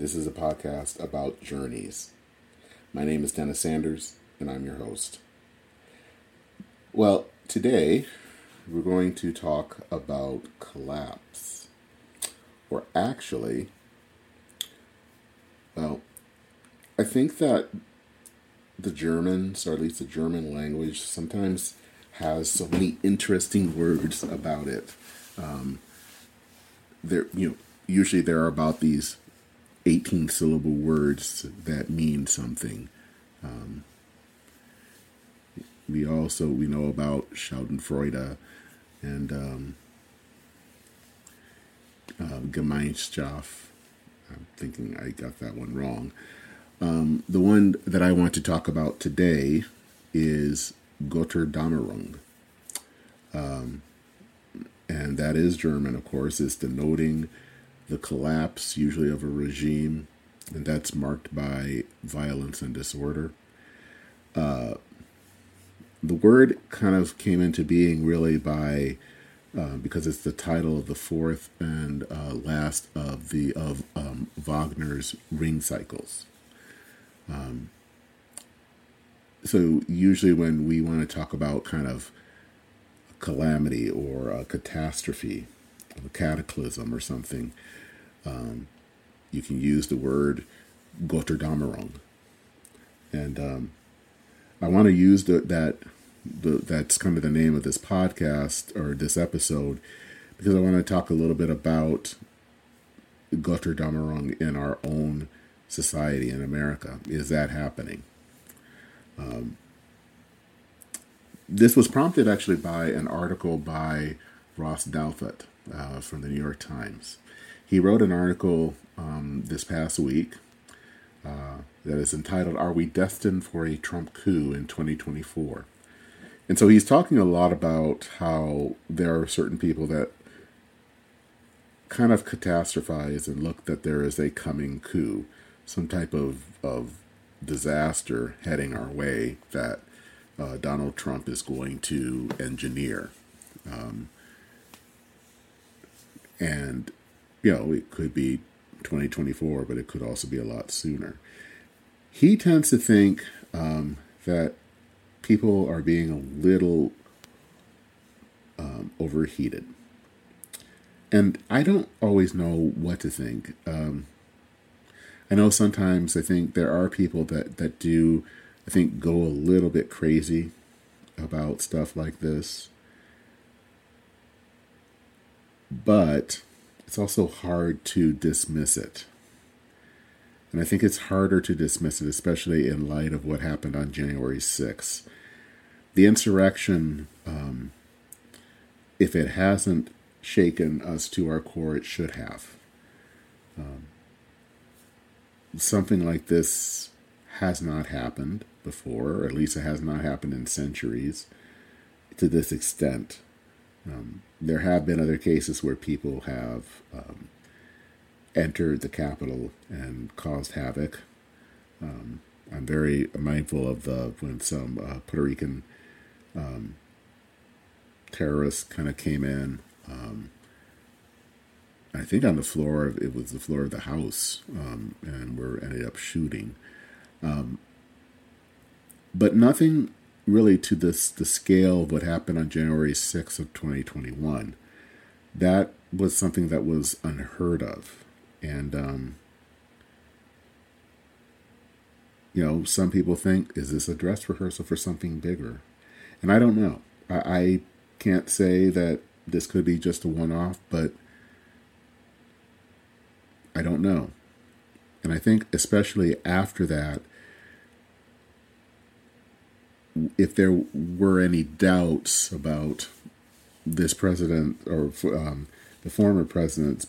This is a podcast about journeys. My name is Dennis Sanders, and I'm your host. Well, today we're going to talk about collapse. Or actually, well, I think that the Germans, or at least the German language, sometimes has so many interesting words about it. Um, there, you know, usually there are about these eighteen syllable words that mean something. Um, we also we know about Schadenfreude and um, uh, Gemeinschaft. I'm thinking I got that one wrong. Um, the one that I want to talk about today is Götterdämmerung. Um, and that is German, of course, is denoting the collapse, usually of a regime, and that's marked by violence and disorder. Uh, the word kind of came into being really by uh, because it's the title of the fourth and uh, last of the of um, Wagner's Ring Cycles. Um, so usually when we want to talk about kind of calamity or a catastrophe, a cataclysm or something, um, you can use the word Götterdämmerung. And um, I want to use the, that the, that's kind of the name of this podcast or this episode because I want to talk a little bit about Götterdämmerung in our own society in America. Is that happening? Um, this was prompted actually by an article by Ross Douthat uh, from the New York Times. He wrote an article um, this past week uh, that is entitled Are We Destined for a Trump Coup in 2024? And so he's talking a lot about how there are certain people that kind of catastrophize and look that there is a coming coup some type of, of disaster heading our way that uh, Donald Trump is going to engineer. Um, and, you know, it could be 2024, but it could also be a lot sooner. He tends to think um, that people are being a little um, overheated. And I don't always know what to think. Um, I know sometimes I think there are people that, that do, I think, go a little bit crazy about stuff like this. But it's also hard to dismiss it. And I think it's harder to dismiss it, especially in light of what happened on January 6th. The insurrection, um, if it hasn't shaken us to our core, it should have. Um, something like this has not happened before, or at least it has not happened in centuries to this extent. Um, there have been other cases where people have um, entered the Capitol and caused havoc. Um, I'm very mindful of the when some uh, Puerto Rican um, terrorists kind of came in um, I think on the floor of it was the floor of the house, um, and we ended up shooting. But nothing really to this the scale of what happened on January 6th of 2021. That was something that was unheard of, and um, you know, some people think is this a dress rehearsal for something bigger, and I don't know. I, I can't say that this could be just a one-off, but I don't know. And I think, especially after that, if there were any doubts about this president or um, the former president's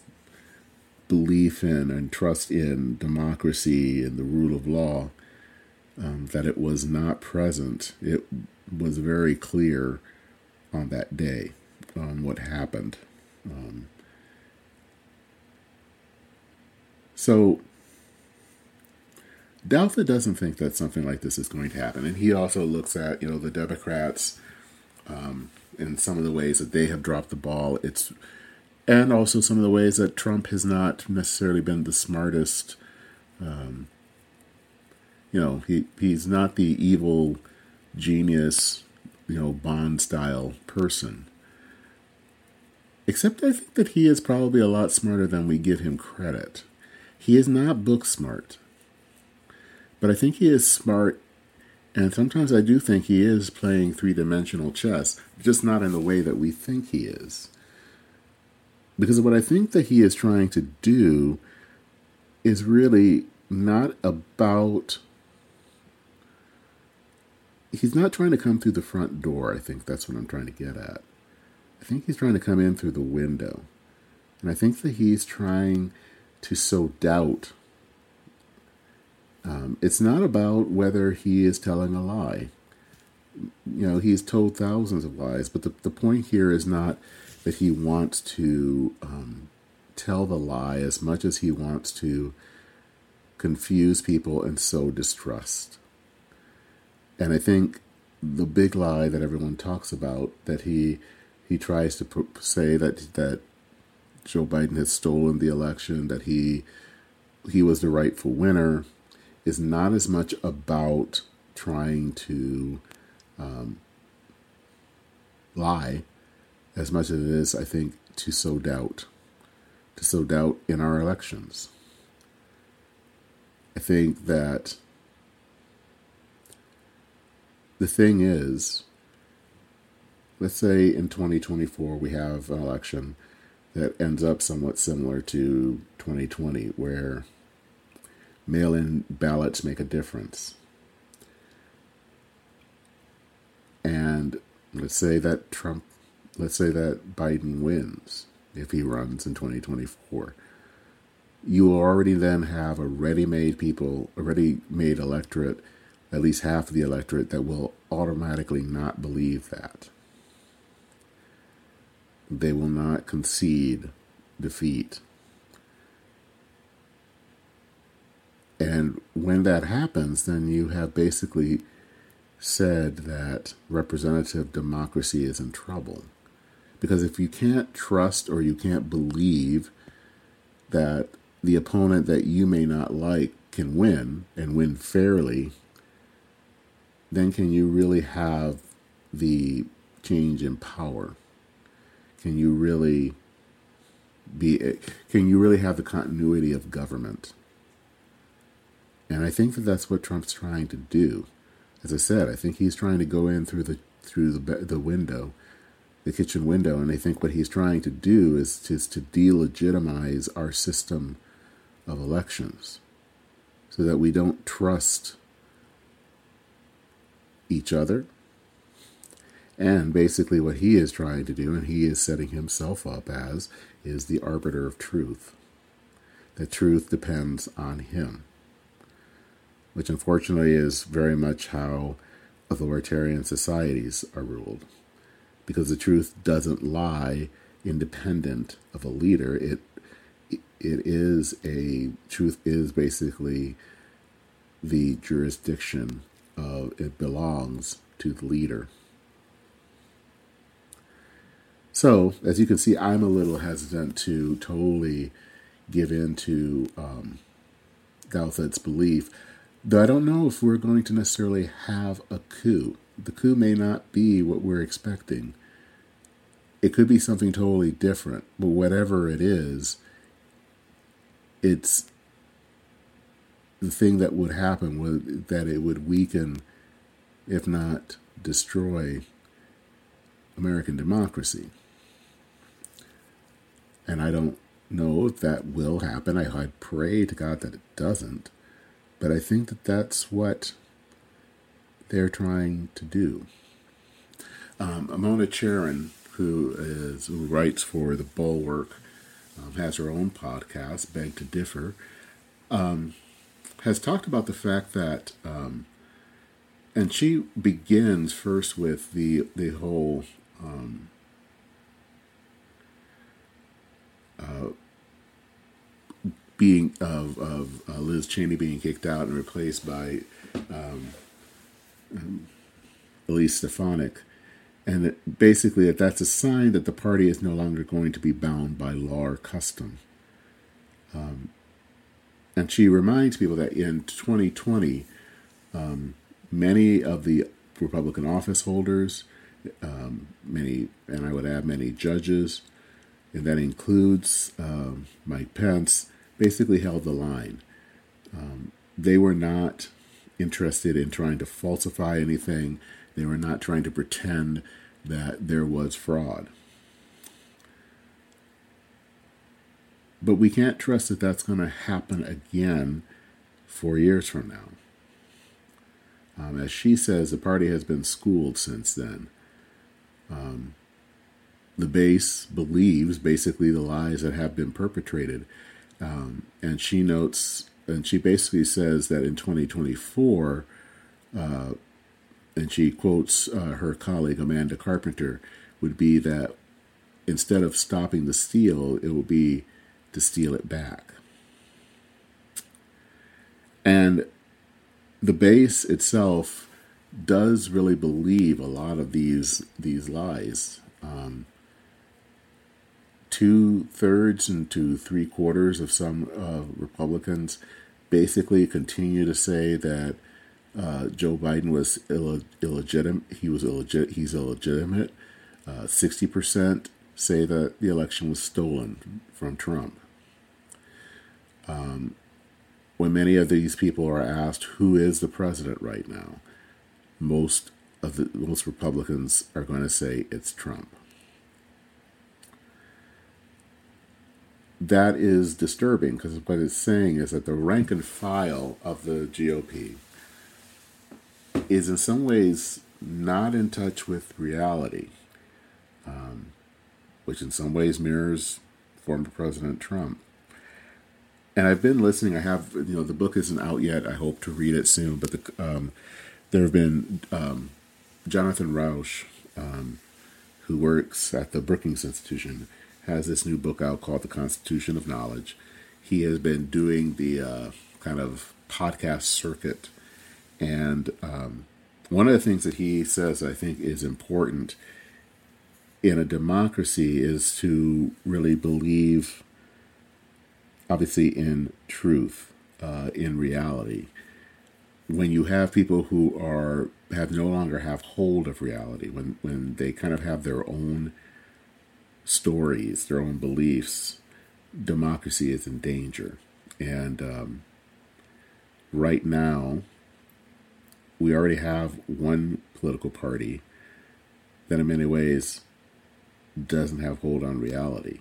belief in and trust in democracy and the rule of law, um, that it was not present, it was very clear on that day on what happened. Um, So Douthat doesn't think that something like this is going to happen, and he also looks at you know the Democrats um, in some of the ways that they have dropped the ball. It's and also some of the ways that Trump has not necessarily been the smartest. Um, you know, he he's not the evil genius, you know, Bond style person. Except I think that he is probably a lot smarter than we give him credit. He is not book smart. But I think he is smart, and sometimes I do think he is playing three dimensional chess, just not in the way that we think he is. Because what I think that he is trying to do is really not about. He's not trying to come through the front door, I think that's what I'm trying to get at. I think he's trying to come in through the window. And I think that he's trying to sow doubt um, it's not about whether he is telling a lie. You know, he's told thousands of lies, but the, the point here is not that he wants to um, tell the lie as much as he wants to confuse people and sow distrust. And I think the big lie that everyone talks about that he he tries to say that that Joe Biden has stolen the election, that he he was the rightful winner, is not as much about trying to um, lie as much as it is, I think, to sow doubt, to sow doubt in our elections. I think that the thing is, let's say in 2024 we have an election that ends up somewhat similar to 2020, where mail in ballots make a difference. And let's say that Trump, let's say that Biden wins if he runs in 2024. You will already then have a ready made people, a ready made electorate, at least half of the electorate, that will automatically not believe that. They will not concede defeat And when that happens, then you have basically said that representative democracy is in trouble. Because if you can't trust or you can't believe that the opponent that you may not like can win and win fairly, then can you really have the change in power? Can you really be can you really have the continuity of government? And I think that that's what Trump's trying to do. As I said, I think he's trying to go in through the through the the window, the kitchen window, and I think what he's trying to do is is to delegitimize our system of elections, so that we don't trust each other. And basically, what he is trying to do, and he is setting himself up as, is the arbiter of truth. The truth depends on him which unfortunately is very much how authoritarian societies are ruled. Because the truth doesn't lie independent of a leader. It it is a truth is basically the jurisdiction of it belongs to the leader. So, as you can see, I'm a little hesitant to totally give in to um, belief Though I don't know if we're going to necessarily have a coup. The coup may not be what we're expecting. It could be something totally different, but whatever it is, it's the thing that would happen would that it would weaken, if not destroy, American democracy. And I don't know if that will happen. I, I pray to God that it doesn't. But I think that that's what they're trying to do. Um, Amona Charen, who is who writes for the Bulwark, um, has her own podcast, Beg to Differ, um, has talked about the fact that, um, and she begins first with the the whole um, uh, being of of uh, Liz Cheney being kicked out and replaced by um, um, Elise Stefanik, and that basically that that's a sign that the party is no longer going to be bound by law or custom. Um, and she reminds people that in 2020, um, many of the Republican office holders, um, many, and I would add many judges, and that includes um, Mike Pence, basically held the line. Um, they were not interested in trying to falsify anything. They were not trying to pretend that there was fraud. But we can't trust that that's going to happen again four years from now. Um, as she says, the party has been schooled since then. Um, the base believes basically the lies that have been perpetrated. Um, and she notes, and she basically says that in 2024, uh, and she quotes uh, her colleague Amanda Carpenter, would be that instead of stopping the steal, it will be to steal it back. And the base itself does really believe a lot of these these lies. Um, two thirds and to three quarters of some uh, Republicans basically continue to say that uh, Joe Biden was Ill- illegitimate. He was illegit. He's illegitimate. Uh, sixty percent say that the election was stolen from Trump. Um, when many of these people are asked who is the president right now, most of the most Republicans are going to say it's Trump. That is disturbing because what it's saying is that the rank and file of the GOP is in some ways not in touch with reality, um, which in some ways mirrors former President Trump. And I've been listening. I have, you know, the book isn't out yet. I hope to read it soon. But the, um, there have been um, Jonathan Rauch, um, who works at the Brookings Institution, has this new book out called The Constitution of Knowledge. He has been doing the uh, kind of podcast circuit and um, one of the things that he says I think is important in a democracy is to really believe, obviously, in truth, uh, in reality. When you have people who are have no longer have hold of reality, when when they kind of have their own stories, their own beliefs, democracy is in danger. And um, right now, we already have one political party that, in many ways, doesn't have hold on reality.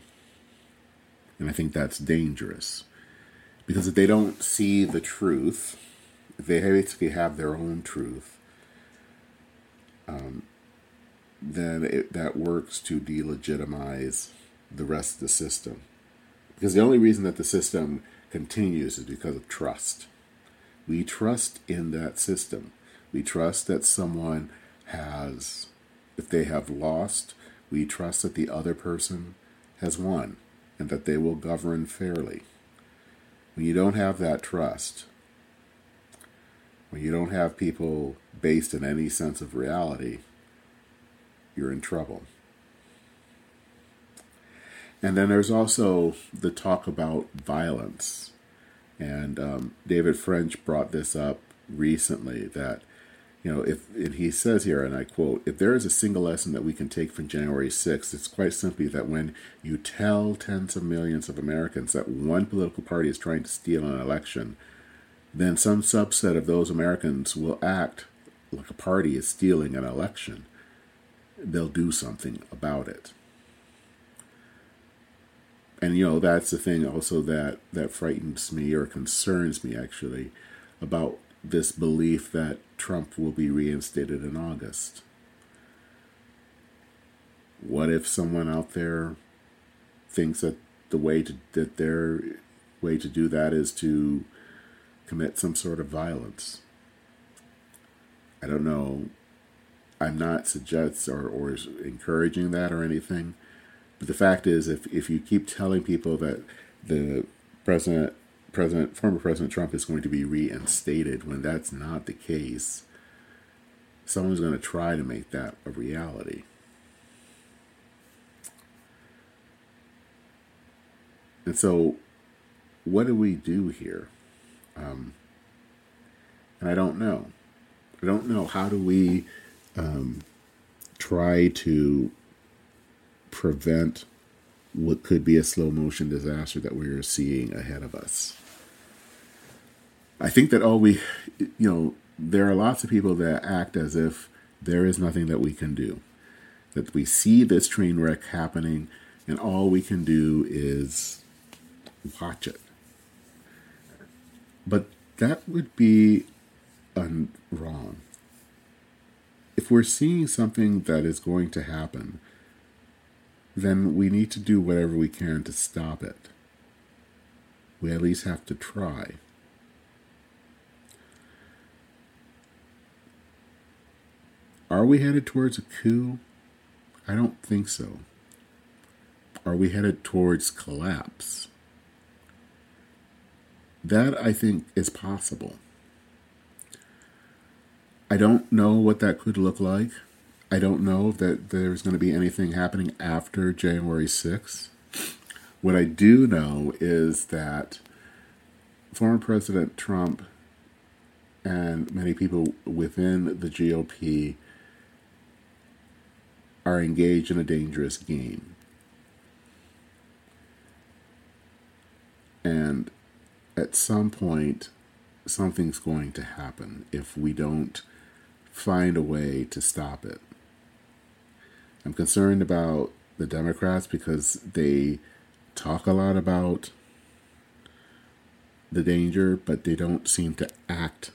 And I think that's dangerous. Because if they don't see the truth, they basically have their own truth, um, then it, that works to delegitimize the rest of the system. Because the only reason that the system continues is because of trust. We trust in that system. We trust that someone has, if they have lost, we trust that the other person has won and that they will govern fairly. When you don't have that trust, when you don't have people based in any sense of reality, you're in trouble. And then there's also the talk about violence. And um, David French brought this up recently that you know, if and he says here, and I quote, if there is a single lesson that we can take from January 6th, it's quite simply that when you tell tens of millions of Americans that one political party is trying to steal an election, then some subset of those Americans will act like a party is stealing an election. They'll do something about it. And you know, that's the thing also that that frightens me or concerns me actually about this belief that Trump will be reinstated in August. What if someone out there thinks that the way to that their way to do that is to commit some sort of violence? I don't know. I'm not suggest or, or encouraging that or anything. But the fact is, if, if you keep telling people that the president President, former President Trump is going to be reinstated when that's not the case, someone's going to try to make that a reality. And so, what do we do here? Um, and I don't know. I don't know. How do we um, try to prevent what could be a slow motion disaster that we're seeing ahead of us? I think that all we, you know, there are lots of people that act as if there is nothing that we can do. That we see this train wreck happening, and all we can do is watch it. But that would be un- wrong. If we're seeing something that is going to happen, then we need to do whatever we can to stop it. We at least have to try. Are we headed towards a coup? I don't think so. Are we headed towards collapse? That I think is possible. I don't know what that could look like. I don't know that there's going to be anything happening after January 6th. What I do know is that former President Trump and many people within the GOP are engaged in a dangerous game. And at some point, something's going to happen if we don't find a way to stop it. I'm concerned about the Democrats because they talk a lot about the danger, but they don't seem to act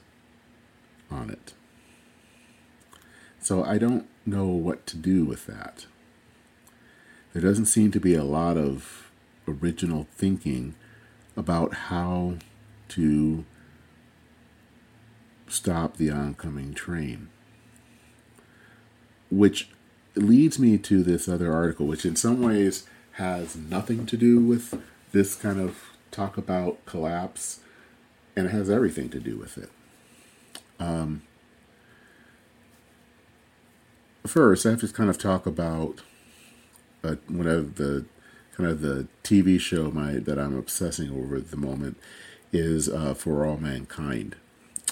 on it. So I don't know what to do with that. There doesn't seem to be a lot of original thinking about how to stop the oncoming train. Which leads me to this other article, which in some ways has nothing to do with this kind of talk about collapse, and it has everything to do with it. Um, first, I have to kind of talk about uh, one of the kind of the TV show my that I'm obsessing over at the moment is uh, For All Mankind.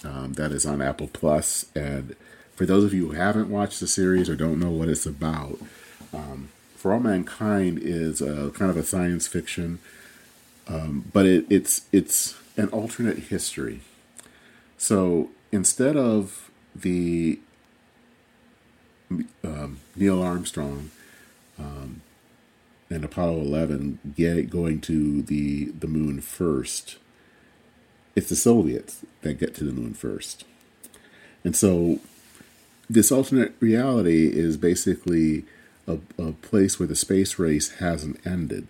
Um, that is on Apple Plus, and for those of you who haven't watched the series or don't know what it's about, um, For All Mankind is a, kind of a science fiction, um, but it, it's it's an alternate history. So instead of the um, Neil Armstrong um, and Apollo 11 get going to the the moon first. It's the Soviets that get to the moon first. And so this alternate reality is basically a, a place where the space race hasn't ended.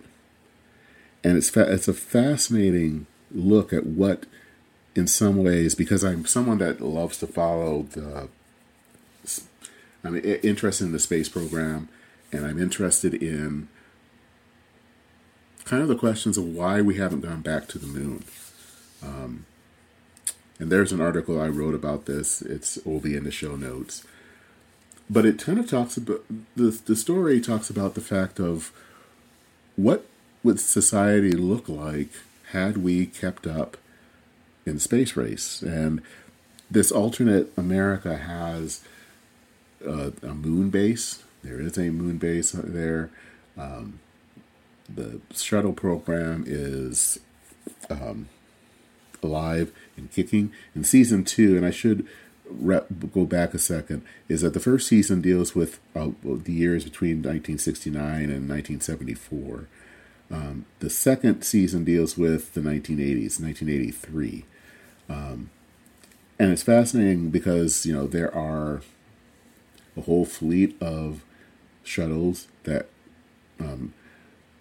And it's fa- it's a fascinating look at what in some ways because I'm someone that loves to follow the I'm interested in the space program and I'm interested in kind of the questions of why we haven't gone back to the moon. Um, and there's an article I wrote about this. It's will be in the show notes. But it kind of talks about the the story talks about the fact of what would society look like had we kept up in space race and this alternate America has a, a moon base. There is a moon base there. Um, the shuttle program is um, alive and kicking. In season two, and I should go back a second, is that the first season deals with uh, the years between 1969 and 1974. Um, the second season deals with the 1980s, 1983. Um, and it's fascinating because, you know, there are a whole fleet of shuttles that um,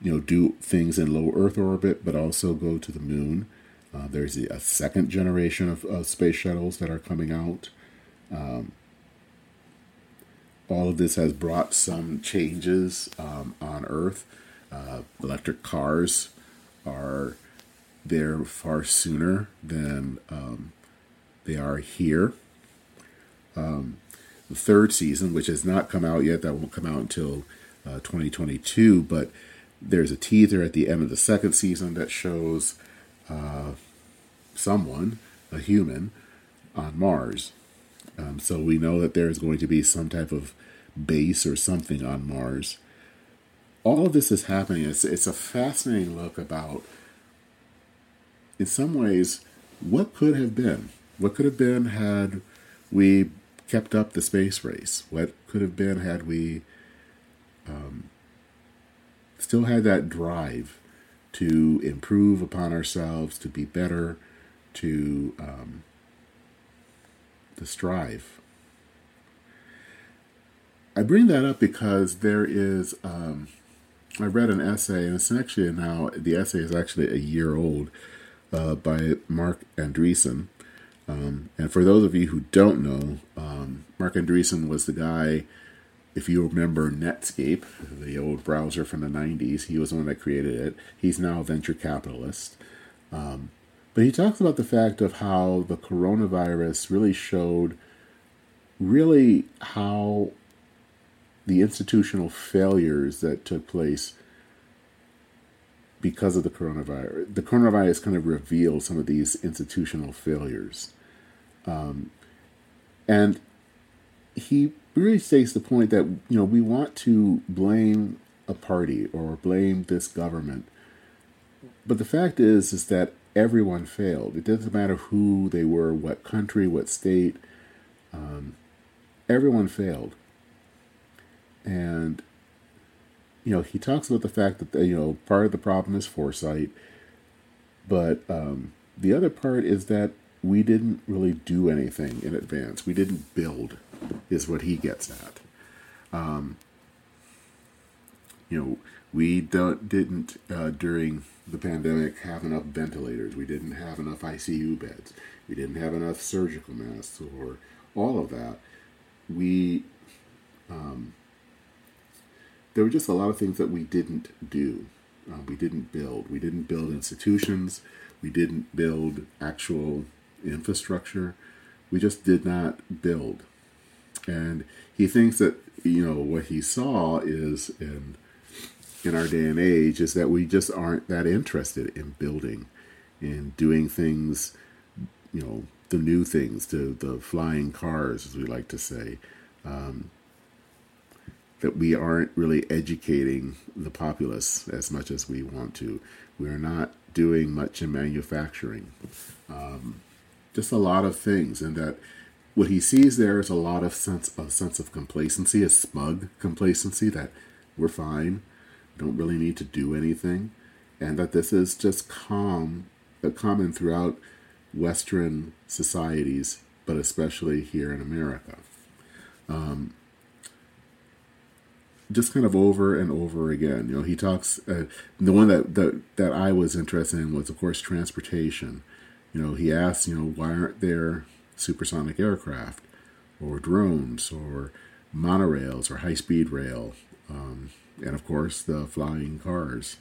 you know, do things in low Earth orbit, but also go to the moon. Uh, there's a second generation of, of, space shuttles that are coming out. Um, all of this has brought some changes um, on Earth. Uh, electric cars are there far sooner than um, they are here. Um, the third season, which has not come out yet. That won't come out until uh, 2022. But there's a teaser at the end of the second season that shows uh, someone, a human, on Mars. Um, so we know that there is going to be some type of base or something on Mars. All of this is happening. It's, it's a fascinating look about, in some ways, what could have been. What could have been had we kept up the space race? What could have been had we um, still had that drive to improve upon ourselves, to be better, to um, to strive. I bring that up because there is. Um, I read an essay, and it's actually now the essay is actually a year old uh, by Marc Andreessen. Um, and for those of you who don't know, um, Marc Andreessen was the guy if you remember Netscape, the old browser from the 90s, he was the one that created it. He's now a venture capitalist. Um, but he talks about the fact of how the coronavirus really showed really how the institutional failures that took place because of the coronavirus. The coronavirus kind of revealed some of these institutional failures. Um, and he really states the point that you know we want to blame a party or blame this government, but the fact is is that everyone failed. It doesn't matter who they were, what country, what state. Um, everyone failed, and you know he talks about the fact that you know part of the problem is foresight, but um, the other part is that we didn't really do anything in advance. We didn't build is what he gets at. Um, you know, we don't didn't uh, during the pandemic have enough ventilators. We didn't have enough ICU beds. We didn't have enough surgical masks or all of that. We um, there were just a lot of things that we didn't do. Uh, we didn't build. We didn't build institutions. We didn't build actual infrastructure. We just did not build. And he thinks that, you know, what he saw is in in our day and age is that we just aren't that interested in building, in doing things, you know, the new things, the the flying cars, as we like to say. Um, that we aren't really educating the populace as much as we want to. We are not doing much in manufacturing. Um, just a lot of things, and that what he sees there is a lot of sense a sense of complacency, a smug complacency that we're fine, don't really need to do anything, and that this is just calm, common throughout Western societies, but especially here in America. Um, just kind of over and over again. You know, he talks. Uh, the one that, that that I was interested in was, of course, transportation. You know, he asks, you know, why aren't there supersonic aircraft or drones or monorails or high speed rail, um, and of course the flying cars.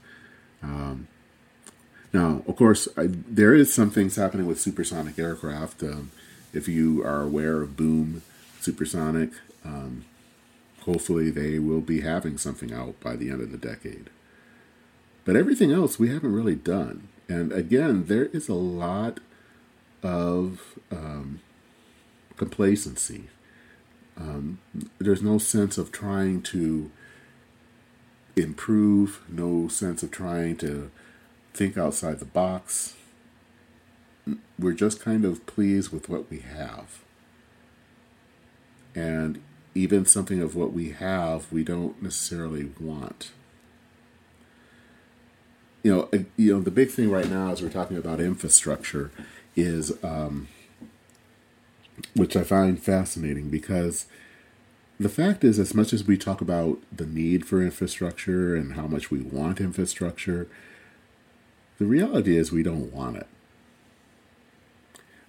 Um, now, of course, I, there is some things happening with supersonic aircraft. Um, if you are aware of Boom Supersonic, um, hopefully they will be having something out by the end of the decade. But everything else we haven't really done. And again, there is a lot of um, complacency. Um, there's no sense of trying to improve, no sense of trying to think outside the box. We're just kind of pleased with what we have. And even something of what we have, we don't necessarily want. You know, you know, the big thing right now as we're talking about infrastructure is um, which I find fascinating because the fact is, as much as we talk about the need for infrastructure and how much we want infrastructure, the reality is we don't want it.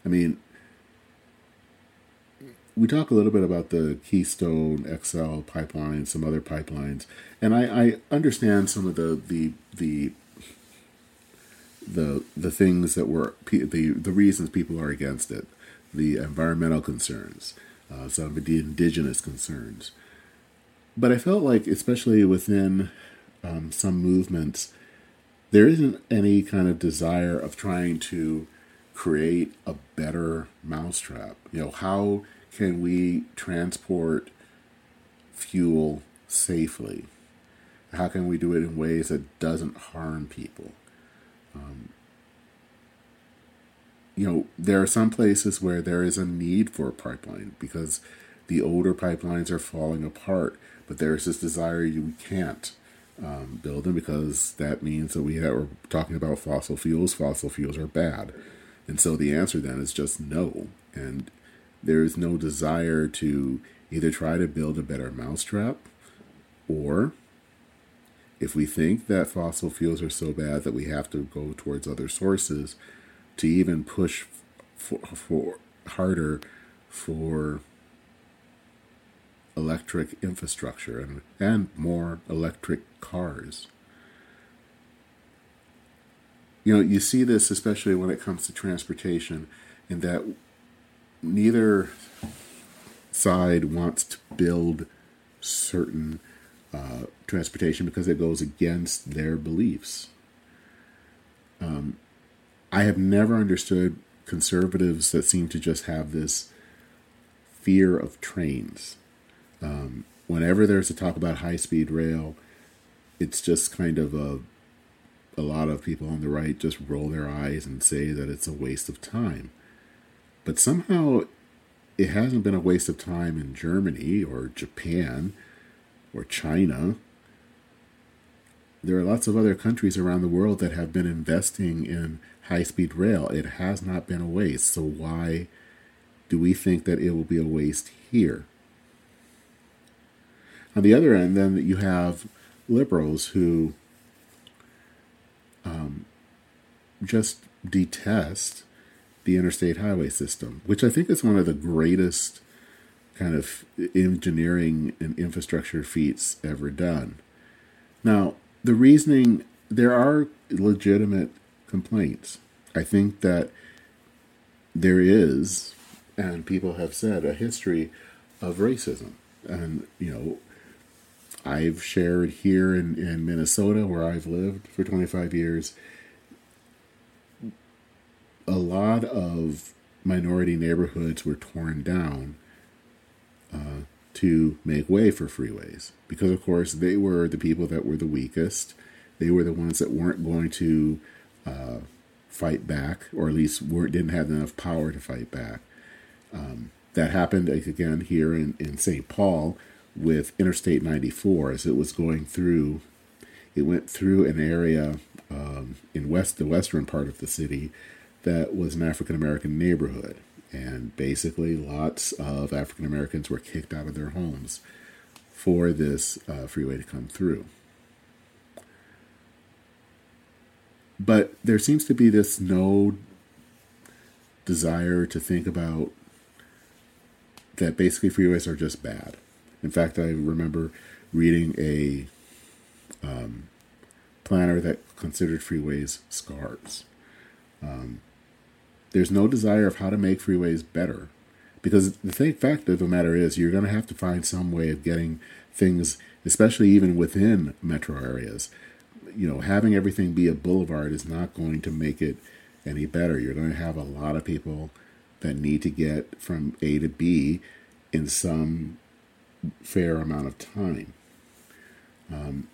I mean, we talk a little bit about the Keystone XL pipeline, some other pipelines, and I, I understand some of the the the the the things that were the the reasons people are against it the environmental concerns, uh, some of the indigenous concerns. But I felt like, especially within um, some movements, there isn't any kind of desire of trying to create a better mousetrap. You know, how can we transport fuel safely? How can we do it in ways that doesn't harm people? Um, you know, there are some places where there is a need for a pipeline because the older pipelines are falling apart, but there's this desire you can't um, build them because that means that we have, we're talking about fossil fuels. Fossil fuels are bad. And so the answer then is just no. And there's no desire to either try to build a better mousetrap or if we think that fossil fuels are so bad that we have to go towards other sources to even push for, for harder for electric infrastructure and, and more electric cars. You know, you see this especially when it comes to transportation, in that neither side wants to build certain uh, transportation because it goes against their beliefs. Um, I have never understood conservatives that seem to just have this fear of trains. Um, whenever there's a talk about high speed rail, it's just kind of a a lot of people on the right just roll their eyes and say that it's a waste of time. But somehow it hasn't been a waste of time in Germany or Japan or China. There are lots of other countries around the world that have been investing in high speed rail. It has not been a waste. So why do we think that it will be a waste here? On the other end, then you have liberals who um, just detest the interstate highway system, which I think is one of the greatest kind of engineering and infrastructure feats ever done. Now, the reasoning there are legitimate complaints. I think that there is, and people have said, a history of racism. And, you know, I've shared here in, in Minnesota, where I've lived for 25 years, a lot of minority neighborhoods were torn down uh, to make way for freeways. Because, of course, they were the people that were the weakest. They were the ones that weren't going to uh, fight back, or at least weren't, didn't have enough power to fight back. Um, that happened again here in, in St. Paul with Interstate 94 as it was going through. It went through an area um, in west the western part of the city that was an African American neighborhood, and basically lots of African Americans were kicked out of their homes for this uh, freeway to come through. But there seems to be this no desire to think about that basically freeways are just bad. In fact, I remember reading a um, planner that considered freeways scars. Um, there's no desire of how to make freeways better. Because the fact of the matter is, you're going to have to find some way of getting things, especially even within metro areas. You know, having everything be a boulevard is not going to make it any better. You're going to have a lot of people that need to get from A to B in some fair amount of time. Um,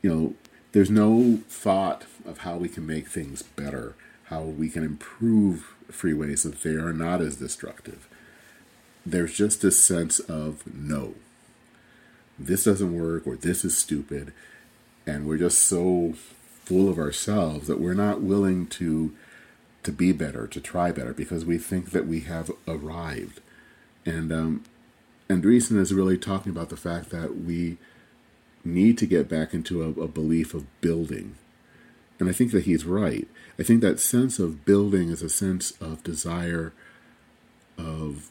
you know, there's no thought of how we can make things better, how we can improve freeways so that they are not as destructive. There's just a sense of no, this doesn't work or this is stupid. And we're just so full of ourselves that we're not willing to to be better, to try better, because we think that we have arrived. And um, Andreessen is really talking about the fact that we need to get back into a, a belief of building. And I think that he's right. I think that sense of building is a sense of desire of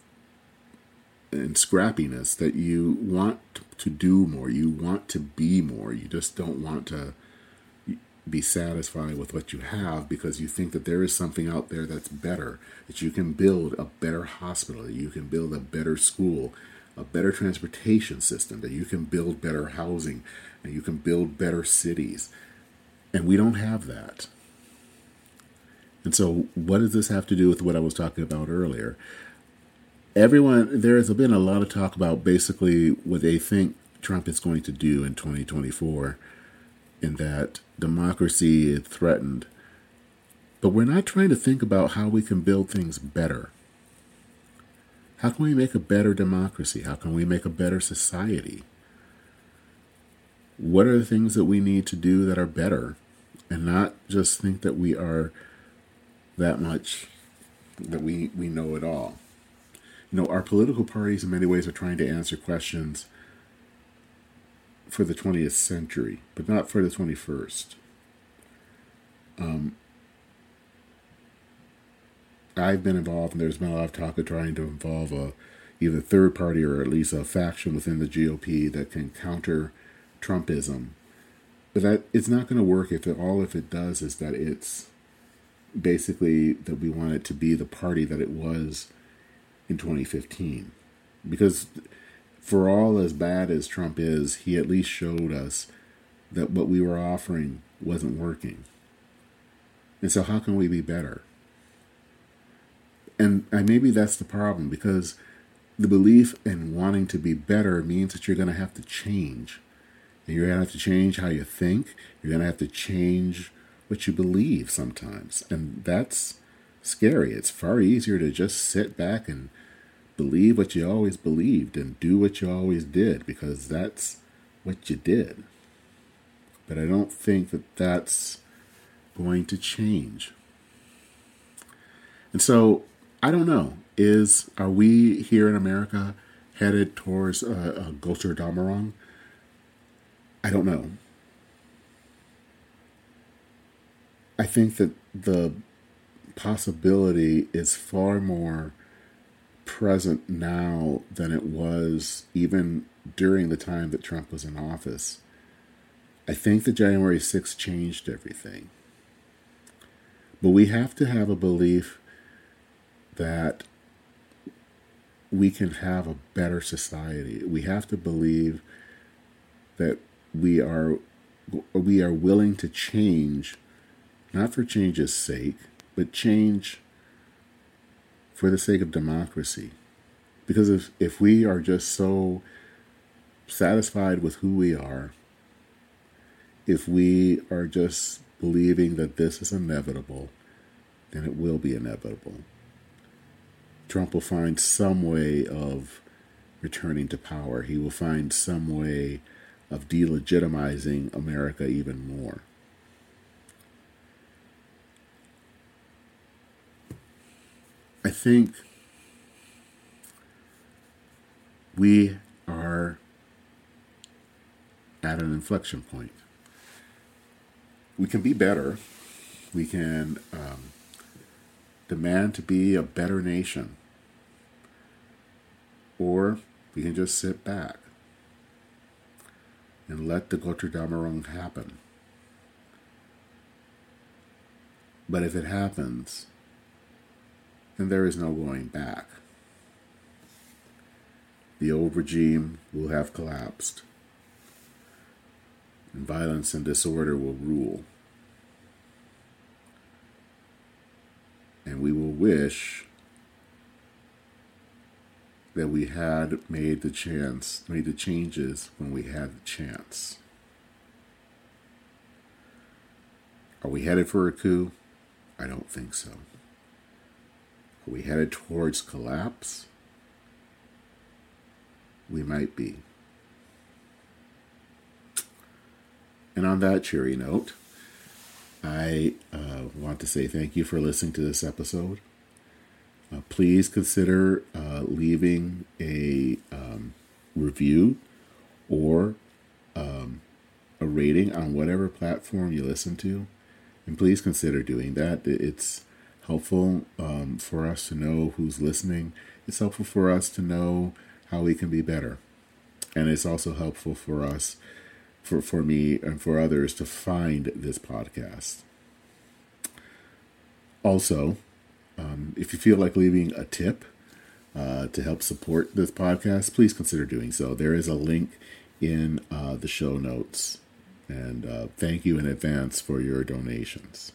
and scrappiness that you want to do more, you want to be more, you just don't want to be satisfied with what you have because you think that there is something out there that's better, that you can build a better hospital, that you can build a better school, a better transportation system, that you can build better housing, and you can build better cities. And we don't have that. And so, what does this have to do with what I was talking about earlier? Everyone, there has been a lot of talk about basically what they think Trump is going to do in 2024, in that democracy is threatened. But we're not trying to think about how we can build things better. How can we make a better democracy? How can we make a better society? What are the things that we need to do that are better and not just think that we are that much that we, we know it all. You know, our political parties in many ways are trying to answer questions for the 20th century, but not for the 21st. Um, I've been involved, and there's been a lot of talk of trying to involve a either third party or at least a faction within the GOP that can counter Trumpism. But that it's not going to work if it, all if it does is that it's basically that we want it to be the party that it was in 2015. Because for all as bad as Trump is, he at least showed us that what we were offering wasn't working. And so, how can we be better? And, and maybe that's the problem because the belief in wanting to be better means that you're going to have to change. You're going to have to change how you think. You're going to have to change what you believe sometimes. And that's scary. It's far easier to just sit back and believe what you always believed and do what you always did because that's what you did. But I don't think that that's going to change. And so I don't know. Is are we here in America headed towards a, a Götterdämmerung? I don't know. I think that the possibility is far more present now than it was even during the time that Trump was in office. I think that January 6th changed everything. But we have to have a belief that we can have a better society. We have to believe that we are we are willing to change not for change's sake, but change for the sake of democracy. Because if, if we are just so satisfied with who we are, if we are just believing that this is inevitable, then it will be inevitable. Trump will find some way of returning to power. He will find some way of delegitimizing America even more. I think we are at an inflection point. We can be better. We can um, demand to be a better nation. Or we can just sit back and let the Götterdämmerung happen. But if it happens, and there is no going back. The old regime will have collapsed, and violence and disorder will rule. And we will wish that we had made the chance, made the changes when we had the chance. Are we headed for a coup? I don't think so. Are we headed towards collapse? We might be. And on that cheery note, I uh, want to say thank you for listening to this episode. Uh, please consider uh, leaving a um, review or um, a rating on whatever platform you listen to. And please consider doing that. It's helpful um, for us to know who's listening. It's helpful for us to know how we can be better. And it's also helpful for us for, for me and for others to find this podcast. Also, um, if you feel like leaving a tip uh, to help support this podcast, please consider doing so. There is a link in uh, the show notes. And uh, thank you in advance for your donations.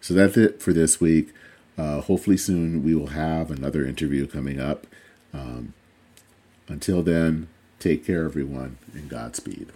So that's it for this week. Uh, hopefully, soon we will have another interview coming up. Um, until then, take care, everyone, and Godspeed.